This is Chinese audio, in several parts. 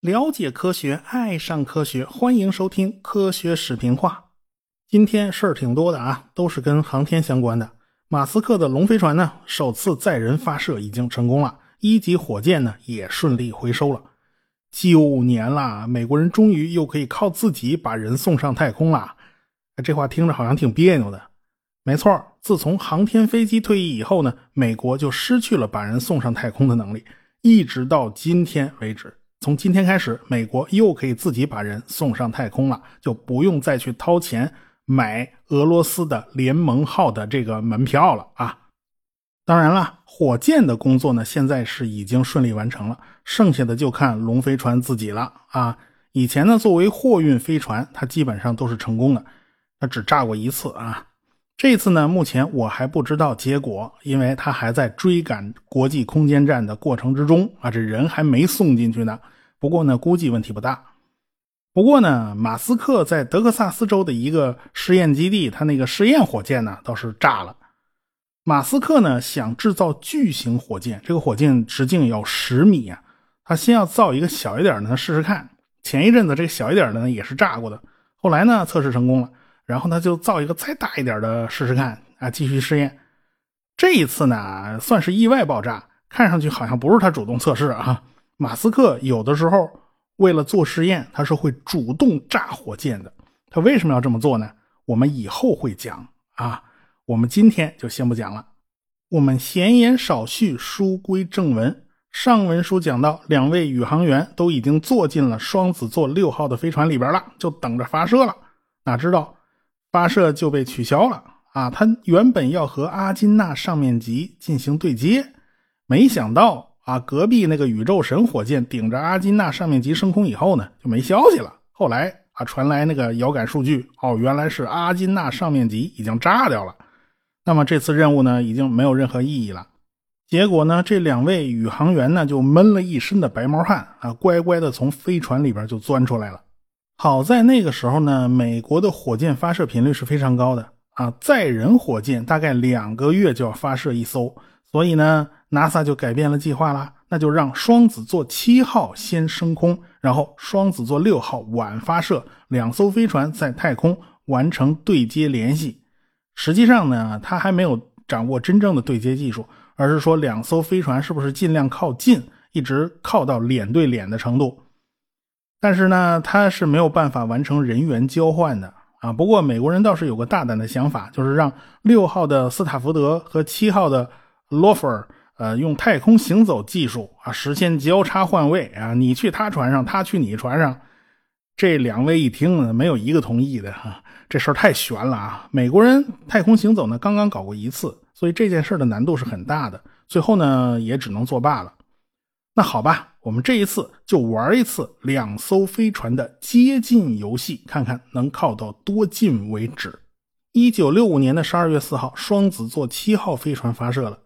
了解科学，爱上科学，欢迎收听科学视频化。今天事儿挺多的啊，都是跟航天相关的。马斯克的龙飞船呢，首次载人发射已经成功了，一级火箭呢也顺利回收了。九年了，美国人终于又可以靠自己把人送上太空了。这话听着好像挺别扭的。没错，自从航天飞机退役以后呢，美国就失去了把人送上太空的能力，一直到今天为止。从今天开始，美国又可以自己把人送上太空了，就不用再去掏钱买俄罗斯的联盟号的这个门票了啊！当然了，火箭的工作呢，现在是已经顺利完成了，剩下的就看龙飞船自己了啊！以前呢，作为货运飞船，它基本上都是成功的，它只炸过一次啊。这次呢，目前我还不知道结果，因为它还在追赶国际空间站的过程之中啊，这人还没送进去呢。不过呢，估计问题不大。不过呢，马斯克在德克萨斯州的一个试验基地，他那个试验火箭呢倒是炸了。马斯克呢想制造巨型火箭，这个火箭直径有十米啊，他先要造一个小一点的试试看。前一阵子这个小一点的呢也是炸过的，后来呢测试成功了，然后呢就造一个再大一点的试试看啊，继续试验。这一次呢算是意外爆炸，看上去好像不是他主动测试啊。马斯克有的时候为了做实验，他是会主动炸火箭的。他为什么要这么做呢？我们以后会讲啊。我们今天就先不讲了。我们闲言少叙，书归正文。上文书讲到，两位宇航员都已经坐进了双子座六号的飞船里边了，就等着发射了。哪知道发射就被取消了啊！他原本要和阿金纳上面级进行对接，没想到。啊，隔壁那个宇宙神火箭顶着阿金纳上面级升空以后呢，就没消息了。后来啊，传来那个遥感数据，哦，原来是阿金纳上面级已经炸掉了。那么这次任务呢，已经没有任何意义了。结果呢，这两位宇航员呢，就闷了一身的白毛汗啊，乖乖的从飞船里边就钻出来了。好在那个时候呢，美国的火箭发射频率是非常高的啊，载人火箭大概两个月就要发射一艘，所以呢。NASA 就改变了计划了，那就让双子座七号先升空，然后双子座六号晚发射，两艘飞船在太空完成对接联系。实际上呢，他还没有掌握真正的对接技术，而是说两艘飞船是不是尽量靠近，一直靠到脸对脸的程度。但是呢，他是没有办法完成人员交换的啊。不过美国人倒是有个大胆的想法，就是让六号的斯塔福德和七号的罗弗尔。呃，用太空行走技术啊，实现交叉换位啊，你去他船上，他去你船上。这两位一听呢，没有一个同意的哈，这事儿太悬了啊！美国人太空行走呢，刚刚搞过一次，所以这件事的难度是很大的。最后呢，也只能作罢了。那好吧，我们这一次就玩一次两艘飞船的接近游戏，看看能靠到多近为止。一九六五年的十二月四号，双子座七号飞船发射了。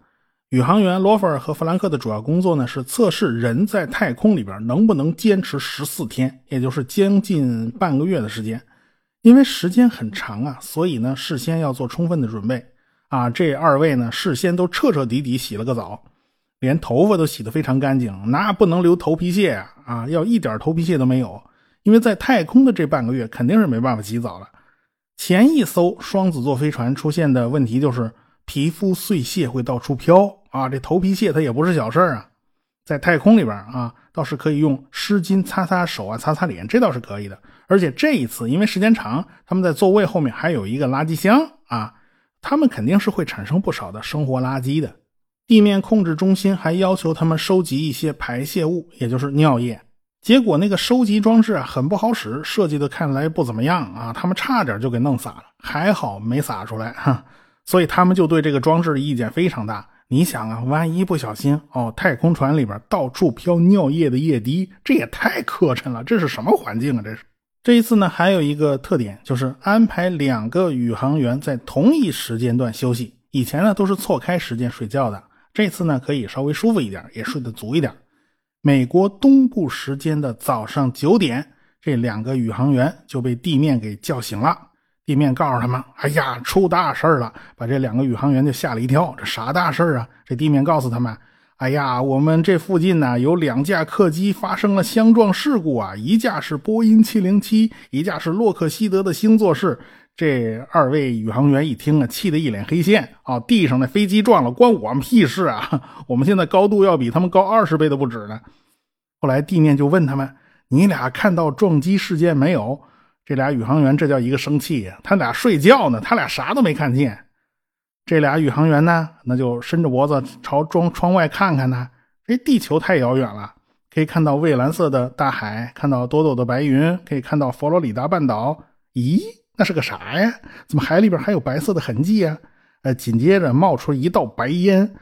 宇航员罗弗尔和弗兰克的主要工作呢，是测试人在太空里边能不能坚持十四天，也就是将近半个月的时间。因为时间很长啊，所以呢，事先要做充分的准备啊。这二位呢，事先都彻彻底底洗了个澡，连头发都洗得非常干净，那不能留头皮屑啊啊，要一点头皮屑都没有。因为在太空的这半个月，肯定是没办法洗澡了。前一艘双子座飞船出现的问题就是皮肤碎屑会到处飘。啊，这头皮屑它也不是小事啊，在太空里边啊，倒是可以用湿巾擦擦手啊，擦擦脸，这倒是可以的。而且这一次因为时间长，他们在座位后面还有一个垃圾箱啊，他们肯定是会产生不少的生活垃圾的。地面控制中心还要求他们收集一些排泄物，也就是尿液。结果那个收集装置啊很不好使，设计的看来不怎么样啊，他们差点就给弄洒了，还好没洒出来哈。所以他们就对这个装置的意见非常大。你想啊，万一不小心哦，太空船里边到处飘尿液的液滴，这也太磕碜了。这是什么环境啊？这是这一次呢，还有一个特点，就是安排两个宇航员在同一时间段休息。以前呢都是错开时间睡觉的，这次呢可以稍微舒服一点，也睡得足一点。美国东部时间的早上九点，这两个宇航员就被地面给叫醒了。地面告诉他们：“哎呀，出大事了！”把这两个宇航员就吓了一跳。这啥大事啊？这地面告诉他们：“哎呀，我们这附近呢有两架客机发生了相撞事故啊，一架是波音707，一架是洛克希德的星座式。”这二位宇航员一听啊，气得一脸黑线啊！地上的飞机撞了，关我们屁事啊！我们现在高度要比他们高二十倍都不止呢。后来地面就问他们：“你俩看到撞击事件没有？”这俩宇航员这叫一个生气呀！他俩睡觉呢，他俩啥都没看见。这俩宇航员呢，那就伸着脖子朝窗窗外看看呢。这地球太遥远了，可以看到蔚蓝色的大海，看到朵朵的白云，可以看到佛罗里达半岛。咦，那是个啥呀？怎么海里边还有白色的痕迹呀？呃，紧接着冒出一道白烟。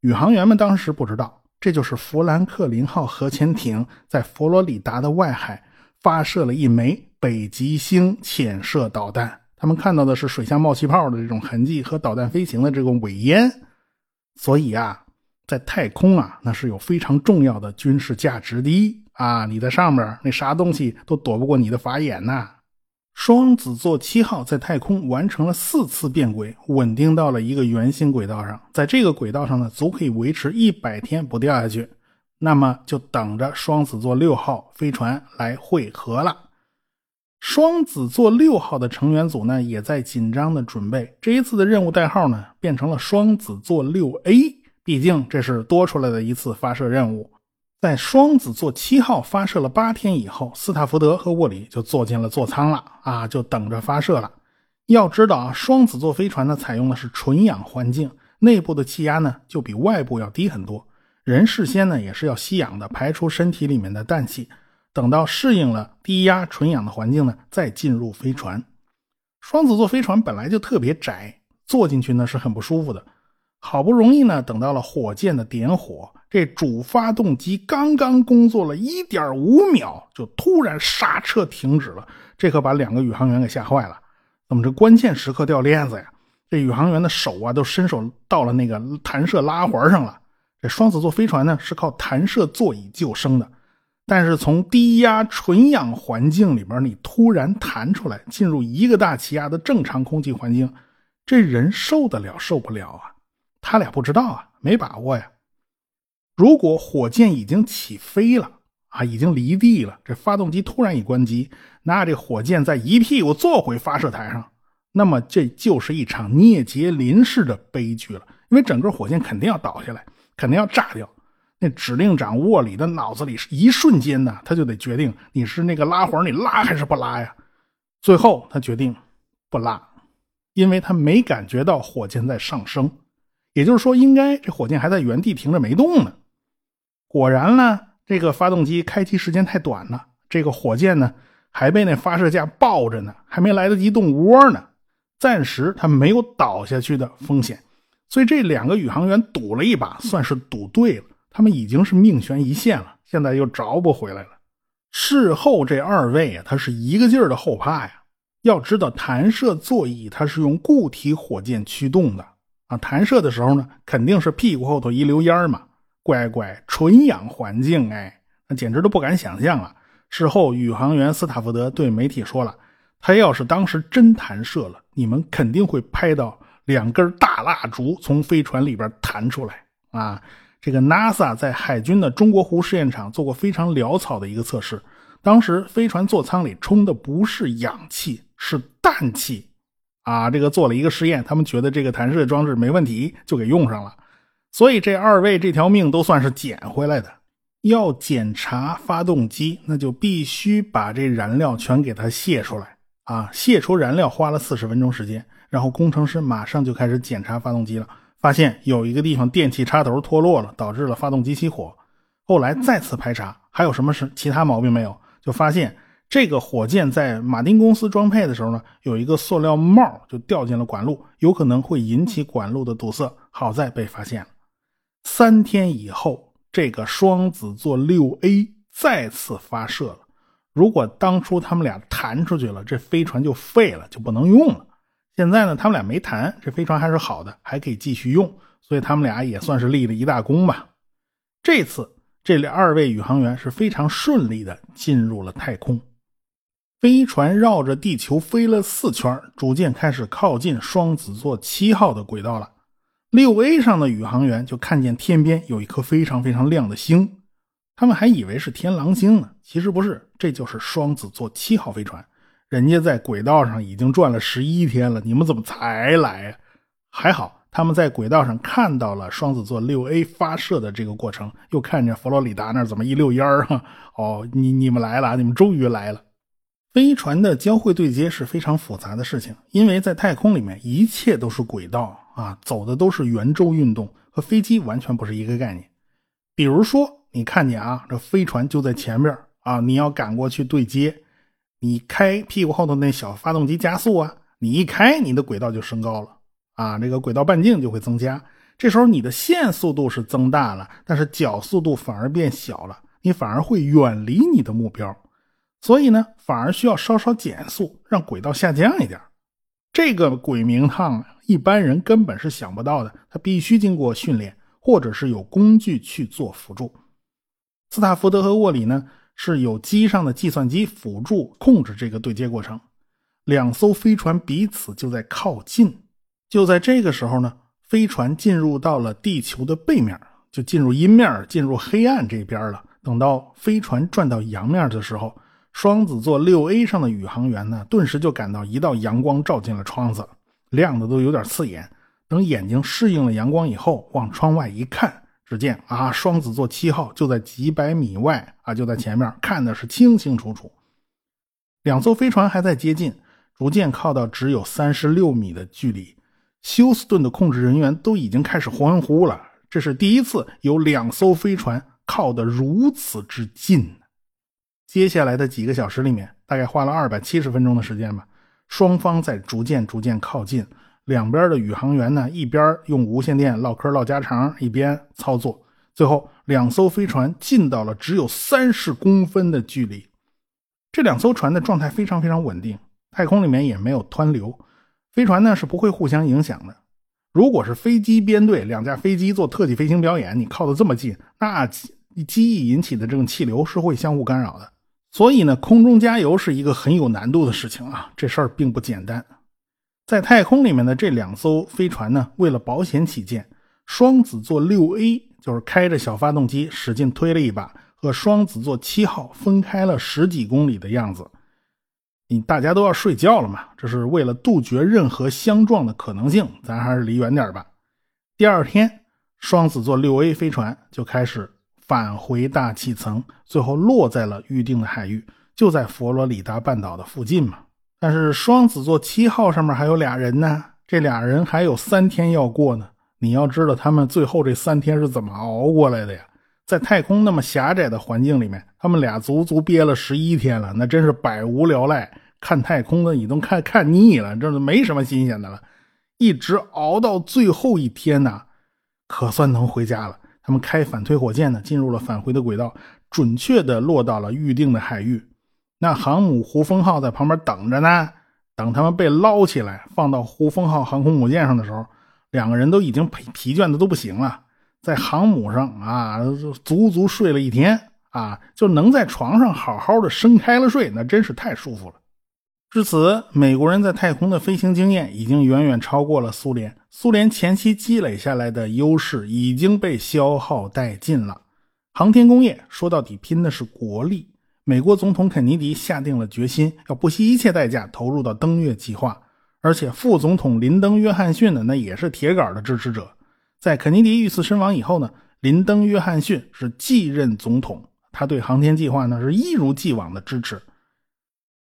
宇航员们当时不知道，这就是弗兰克林号核潜艇在佛罗里达的外海发射了一枚。北极星潜射导弹，他们看到的是水下冒气泡的这种痕迹和导弹飞行的这种尾烟，所以啊，在太空啊，那是有非常重要的军事价值的啊！你在上面，那啥东西都躲不过你的法眼呐！双子座七号在太空完成了四次变轨，稳定到了一个圆形轨道上，在这个轨道上呢，足可以维持一百天不掉下去。那么就等着双子座六号飞船来汇合了。双子座六号的成员组呢，也在紧张的准备。这一次的任务代号呢，变成了双子座六 A，毕竟这是多出来的一次发射任务。在双子座七号发射了八天以后，斯塔福德和沃里就坐进了座舱了啊，就等着发射了。要知道啊，双子座飞船呢，采用的是纯氧环境，内部的气压呢，就比外部要低很多。人事先呢，也是要吸氧的，排出身体里面的氮气。等到适应了低压纯氧的环境呢，再进入飞船。双子座飞船本来就特别窄，坐进去呢是很不舒服的。好不容易呢，等到了火箭的点火，这主发动机刚刚工作了一点五秒，就突然刹车停止了。这可把两个宇航员给吓坏了。怎么这关键时刻掉链子呀？这宇航员的手啊，都伸手到了那个弹射拉环上了。这双子座飞船呢，是靠弹射座椅救生的。但是从低压纯氧环境里边，你突然弹出来，进入一个大气压的正常空气环境，这人受得了受不了啊？他俩不知道啊，没把握呀。如果火箭已经起飞了啊，已经离地了，这发动机突然一关机，那这火箭再一屁股坐回发射台上，那么这就是一场聂杰林式的悲剧了，因为整个火箭肯定要倒下来，肯定要炸掉。那指令长沃里的脑子里是一瞬间呢，他就得决定你是那个拉环，你拉还是不拉呀？最后他决定不拉，因为他没感觉到火箭在上升，也就是说，应该这火箭还在原地停着没动呢。果然呢，这个发动机开机时间太短了，这个火箭呢还被那发射架抱着呢，还没来得及动窝呢，暂时它没有倒下去的风险，所以这两个宇航员赌了一把，算是赌对了。他们已经是命悬一线了，现在又找不回来了。事后这二位啊，他是一个劲儿的后怕呀。要知道，弹射座椅它是用固体火箭驱动的啊，弹射的时候呢，肯定是屁股后头一溜烟嘛。乖乖，纯氧环境，哎，那简直都不敢想象啊。事后，宇航员斯塔福德对媒体说了，他要是当时真弹射了，你们肯定会拍到两根大蜡烛从飞船里边弹出来啊。这个 NASA 在海军的中国湖试验场做过非常潦草的一个测试，当时飞船座舱里充的不是氧气，是氮气，啊，这个做了一个实验，他们觉得这个弹射装置没问题，就给用上了，所以这二位这条命都算是捡回来的。要检查发动机，那就必须把这燃料全给它卸出来啊！卸出燃料花了四十分钟时间，然后工程师马上就开始检查发动机了。发现有一个地方电气插头脱落了，导致了发动机熄火。后来再次排查，还有什么是其他毛病没有？就发现这个火箭在马丁公司装配的时候呢，有一个塑料帽就掉进了管路，有可能会引起管路的堵塞。好在被发现了。三天以后，这个双子座六 A 再次发射了。如果当初他们俩弹出去了，这飞船就废了，就不能用了。现在呢，他们俩没谈，这飞船还是好的，还可以继续用，所以他们俩也算是立了一大功吧。这次这二位宇航员是非常顺利的进入了太空。飞船绕着地球飞了四圈，逐渐开始靠近双子座七号的轨道了。六 A 上的宇航员就看见天边有一颗非常非常亮的星，他们还以为是天狼星呢，其实不是，这就是双子座七号飞船。人家在轨道上已经转了十一天了，你们怎么才来？还好他们在轨道上看到了双子座六 A 发射的这个过程，又看见佛罗里达那怎么一溜烟儿哈。哦，你你们来了，你们终于来了。飞船的交会对接是非常复杂的事情，因为在太空里面一切都是轨道啊，走的都是圆周运动，和飞机完全不是一个概念。比如说，你看见啊，这飞船就在前面啊，你要赶过去对接，你开屁股后头那小发动机加速啊，你一开，你的轨道就升高了啊，这个轨道半径就会增加。这时候你的线速度是增大了，但是角速度反而变小了，你反而会远离你的目标。所以呢，反而需要稍稍减速，让轨道下降一点。这个鬼名堂一般人根本是想不到的，他必须经过训练，或者是有工具去做辅助。斯塔福德和沃里呢，是有机上的计算机辅助控制这个对接过程。两艘飞船彼此就在靠近。就在这个时候呢，飞船进入到了地球的背面，就进入阴面，进入黑暗这边了。等到飞船转到阳面的时候，双子座六 A 上的宇航员呢，顿时就感到一道阳光照进了窗子，亮的都有点刺眼。等眼睛适应了阳光以后，往窗外一看，只见啊，双子座七号就在几百米外啊，就在前面，看的是清清楚楚。两艘飞船还在接近，逐渐靠到只有三十六米的距离。休斯顿的控制人员都已经开始欢呼了，这是第一次有两艘飞船靠得如此之近。接下来的几个小时里面，大概花了二百七十分钟的时间吧。双方在逐渐逐渐靠近，两边的宇航员呢，一边用无线电唠嗑唠家常，一边操作。最后，两艘飞船近到了只有三十公分的距离。这两艘船的状态非常非常稳定，太空里面也没有湍流，飞船呢是不会互相影响的。如果是飞机编队，两架飞机做特技飞行表演，你靠得这么近，那机翼引起的这种气流是会相互干扰的。所以呢，空中加油是一个很有难度的事情啊，这事儿并不简单。在太空里面的这两艘飞船呢，为了保险起见，双子座六 A 就是开着小发动机使劲推了一把，和双子座七号分开了十几公里的样子。你大家都要睡觉了嘛，这是为了杜绝任何相撞的可能性，咱还是离远点吧。第二天，双子座六 A 飞船就开始。返回大气层，最后落在了预定的海域，就在佛罗里达半岛的附近嘛。但是双子座七号上面还有俩人呢，这俩人还有三天要过呢。你要知道他们最后这三天是怎么熬过来的呀？在太空那么狭窄的环境里面，他们俩足足憋了十一天了，那真是百无聊赖。看太空的你都看看腻了，这是没什么新鲜的了。一直熬到最后一天呢，可算能回家了。他们开反推火箭呢，进入了返回的轨道，准确的落到了预定的海域。那航母胡风号在旁边等着呢。等他们被捞起来，放到胡风号航空母舰上的时候，两个人都已经疲疲倦的都不行了。在航母上啊，足足睡了一天啊，就能在床上好好的伸开了睡，那真是太舒服了。至此，美国人在太空的飞行经验已经远远超过了苏联。苏联前期积累下来的优势已经被消耗殆尽了。航天工业说到底拼的是国力。美国总统肯尼迪下定了决心，要不惜一切代价投入到登月计划。而且，副总统林登·约翰逊呢，那也是铁杆的支持者。在肯尼迪遇刺身亡以后呢，林登·约翰逊是继任总统，他对航天计划呢是一如既往的支持。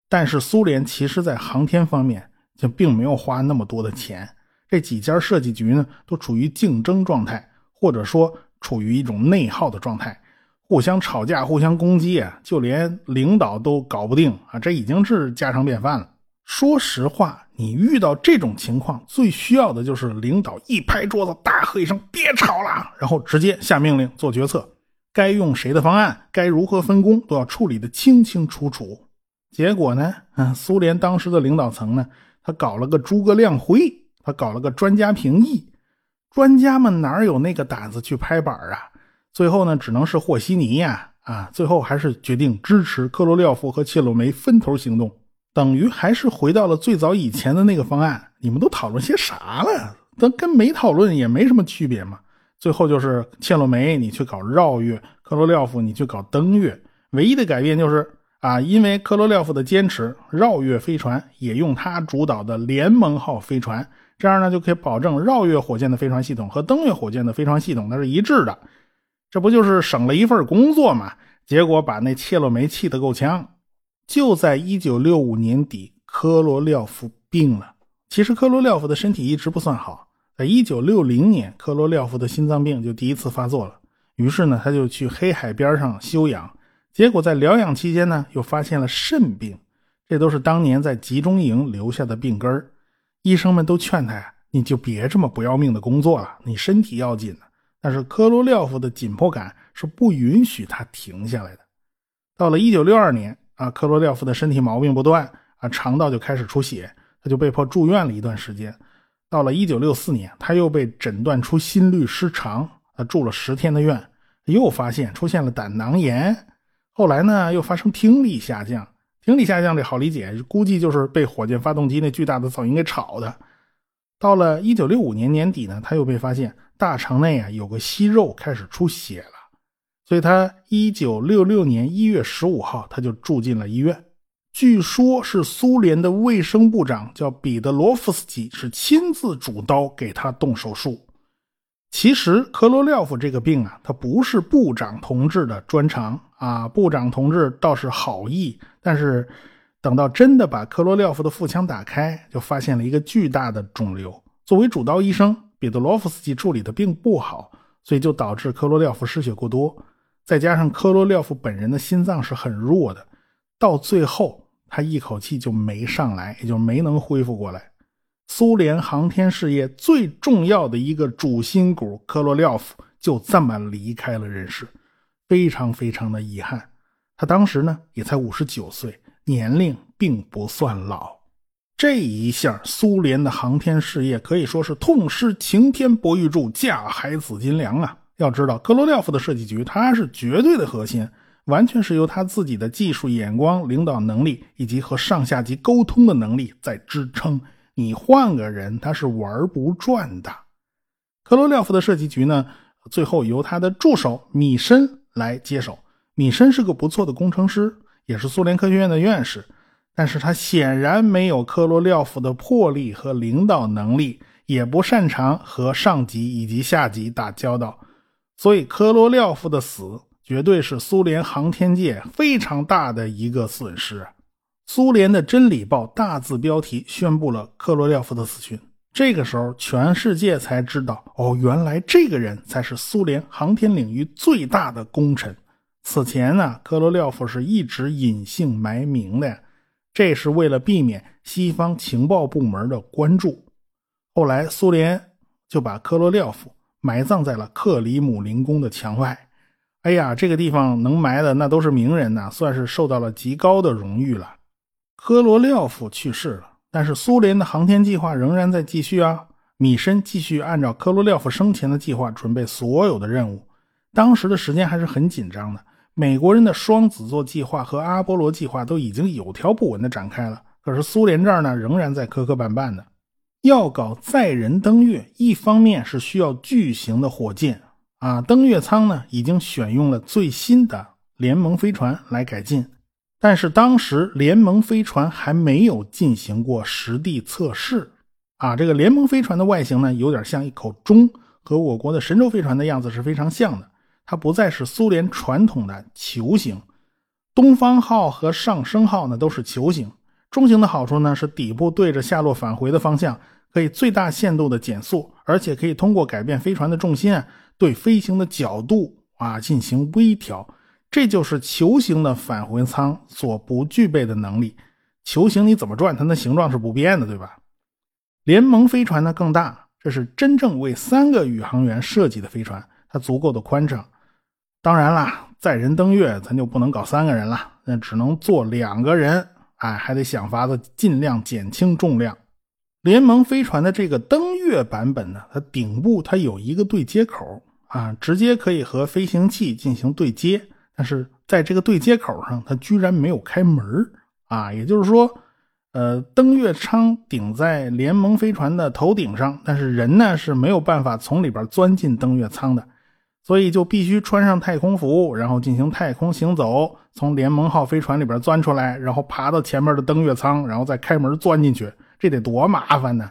但是苏联其实，在航天方面就并没有花那么多的钱。这几家设计局呢，都处于竞争状态，或者说处于一种内耗的状态，互相吵架、互相攻击啊，就连领导都搞不定啊，这已经是家常便饭了。说实话，你遇到这种情况，最需要的就是领导一拍桌子，大喝一声“别吵了”，然后直接下命令做决策，该用谁的方案，该如何分工，都要处理的清清楚楚。结果呢？嗯，苏联当时的领导层呢，他搞了个诸葛亮会，他搞了个专家评议，专家们哪有那个胆子去拍板啊？最后呢，只能是和稀泥呀，啊，最后还是决定支持克罗廖夫和切洛梅分头行动。等于还是回到了最早以前的那个方案。你们都讨论些啥了？那跟没讨论也没什么区别嘛。最后就是切洛梅你去搞绕月，克罗廖夫你去搞登月，唯一的改变就是啊，因为科罗廖夫的坚持，绕月飞船也用他主导的联盟号飞船，这样呢就可以保证绕月火箭的飞船系统和登月火箭的飞船系统那是一致的。这不就是省了一份工作吗？结果把那切洛梅气得够呛。就在一九六五年底，科罗廖夫病了。其实科罗廖夫的身体一直不算好，在一九六零年，科罗廖夫的心脏病就第一次发作了。于是呢，他就去黑海边上休养。结果在疗养期间呢，又发现了肾病。这都是当年在集中营留下的病根儿。医生们都劝他呀：“你就别这么不要命的工作了，你身体要紧呢。”但是科罗廖夫的紧迫感是不允许他停下来的。到了1962年啊，科罗廖夫的身体毛病不断啊，肠道就开始出血，他就被迫住院了一段时间。到了1964年，他又被诊断出心律失常，啊住了十天的院，又发现出现了胆囊炎。后来呢，又发生听力下降。听力下降这好理解，估计就是被火箭发动机那巨大的噪音给吵的。到了1965年年底呢，他又被发现。大肠内啊有个息肉开始出血了，所以他一九六六年一月十五号他就住进了医院。据说，是苏联的卫生部长叫彼得罗夫斯基是亲自主刀给他动手术。其实，科罗廖夫这个病啊，他不是部长同志的专长啊。部长同志倒是好意，但是等到真的把科罗廖夫的腹腔打开，就发现了一个巨大的肿瘤。作为主刀医生。彼得罗夫斯基处理的并不好，所以就导致科罗廖夫失血过多。再加上科罗廖夫本人的心脏是很弱的，到最后他一口气就没上来，也就没能恢复过来。苏联航天事业最重要的一个主心骨科罗廖夫就这么离开了人世，非常非常的遗憾。他当时呢也才五十九岁，年龄并不算老。这一下，苏联的航天事业可以说是痛失擎天博玉柱，架海紫金梁啊！要知道，科罗廖夫的设计局，他是绝对的核心，完全是由他自己的技术眼光、领导能力以及和上下级沟通的能力在支撑。你换个人，他是玩不转的。科罗廖夫的设计局呢，最后由他的助手米申来接手。米申是个不错的工程师，也是苏联科学院的院士。但是他显然没有科罗廖夫的魄力和领导能力，也不擅长和上级以及下级打交道，所以科罗廖夫的死绝对是苏联航天界非常大的一个损失。苏联的《真理报》大字标题宣布了科罗廖夫的死讯，这个时候全世界才知道，哦，原来这个人才是苏联航天领域最大的功臣。此前呢，科罗廖夫是一直隐姓埋名的。这是为了避免西方情报部门的关注，后来苏联就把科罗廖夫埋葬在了克里姆林宫的墙外。哎呀，这个地方能埋的那都是名人呐，算是受到了极高的荣誉了。科罗廖夫去世了，但是苏联的航天计划仍然在继续啊。米申继续按照科罗廖夫生前的计划准备所有的任务，当时的时间还是很紧张的。美国人的双子座计划和阿波罗计划都已经有条不紊地展开了，可是苏联这儿呢，仍然在磕磕绊绊的。要搞载人登月，一方面是需要巨型的火箭啊，登月舱呢已经选用了最新的联盟飞船来改进，但是当时联盟飞船还没有进行过实地测试啊。这个联盟飞船的外形呢，有点像一口钟，和我国的神舟飞船的样子是非常像的。它不再是苏联传统的球形，东方号和上升号呢都是球形。中型的好处呢是底部对着下落返回的方向，可以最大限度的减速，而且可以通过改变飞船的重心啊，对飞行的角度啊进行微调。这就是球形的返回舱所不具备的能力。球形你怎么转，它的形状是不变的，对吧？联盟飞船呢更大，这是真正为三个宇航员设计的飞船，它足够的宽敞。当然啦，载人登月，咱就不能搞三个人了，那只能坐两个人。哎，还得想法子尽量减轻重量。联盟飞船的这个登月版本呢，它顶部它有一个对接口啊，直接可以和飞行器进行对接。但是在这个对接口上，它居然没有开门啊，也就是说，呃，登月舱顶在联盟飞船的头顶上，但是人呢是没有办法从里边钻进登月舱的，所以就必须穿上太空服，然后进行太空行走，从联盟号飞船里边钻出来，然后爬到前面的登月舱，然后再开门钻进去，这得多麻烦呢！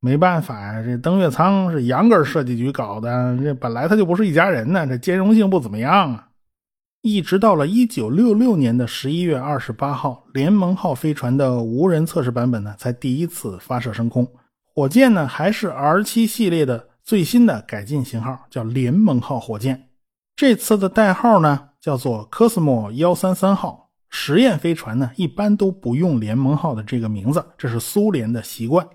没办法呀，这登月舱是杨根设计局搞的，这本来他就不是一家人呢，这兼容性不怎么样啊。一直到了一九六六年的十一月二十八号，联盟号飞船的无人测试版本呢，才第一次发射升空。火箭呢，还是 R 七系列的最新的改进型号，叫联盟号火箭。这次的代号呢，叫做科斯莫幺三三号。实验飞船呢，一般都不用联盟号的这个名字，这是苏联的习惯。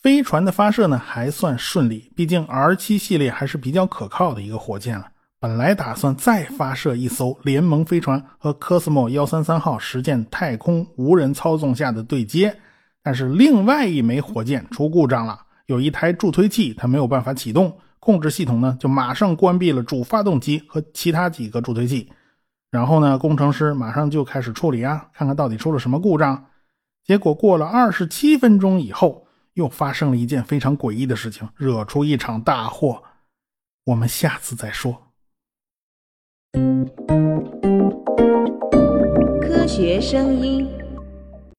飞船的发射呢，还算顺利，毕竟 R 七系列还是比较可靠的一个火箭了。本来打算再发射一艘联盟飞船和科斯莫幺三三号实践太空无人操纵下的对接，但是另外一枚火箭出故障了，有一台助推器它没有办法启动，控制系统呢就马上关闭了主发动机和其他几个助推器，然后呢工程师马上就开始处理啊，看看到底出了什么故障。结果过了二十七分钟以后，又发生了一件非常诡异的事情，惹出一场大祸。我们下次再说。科学声音。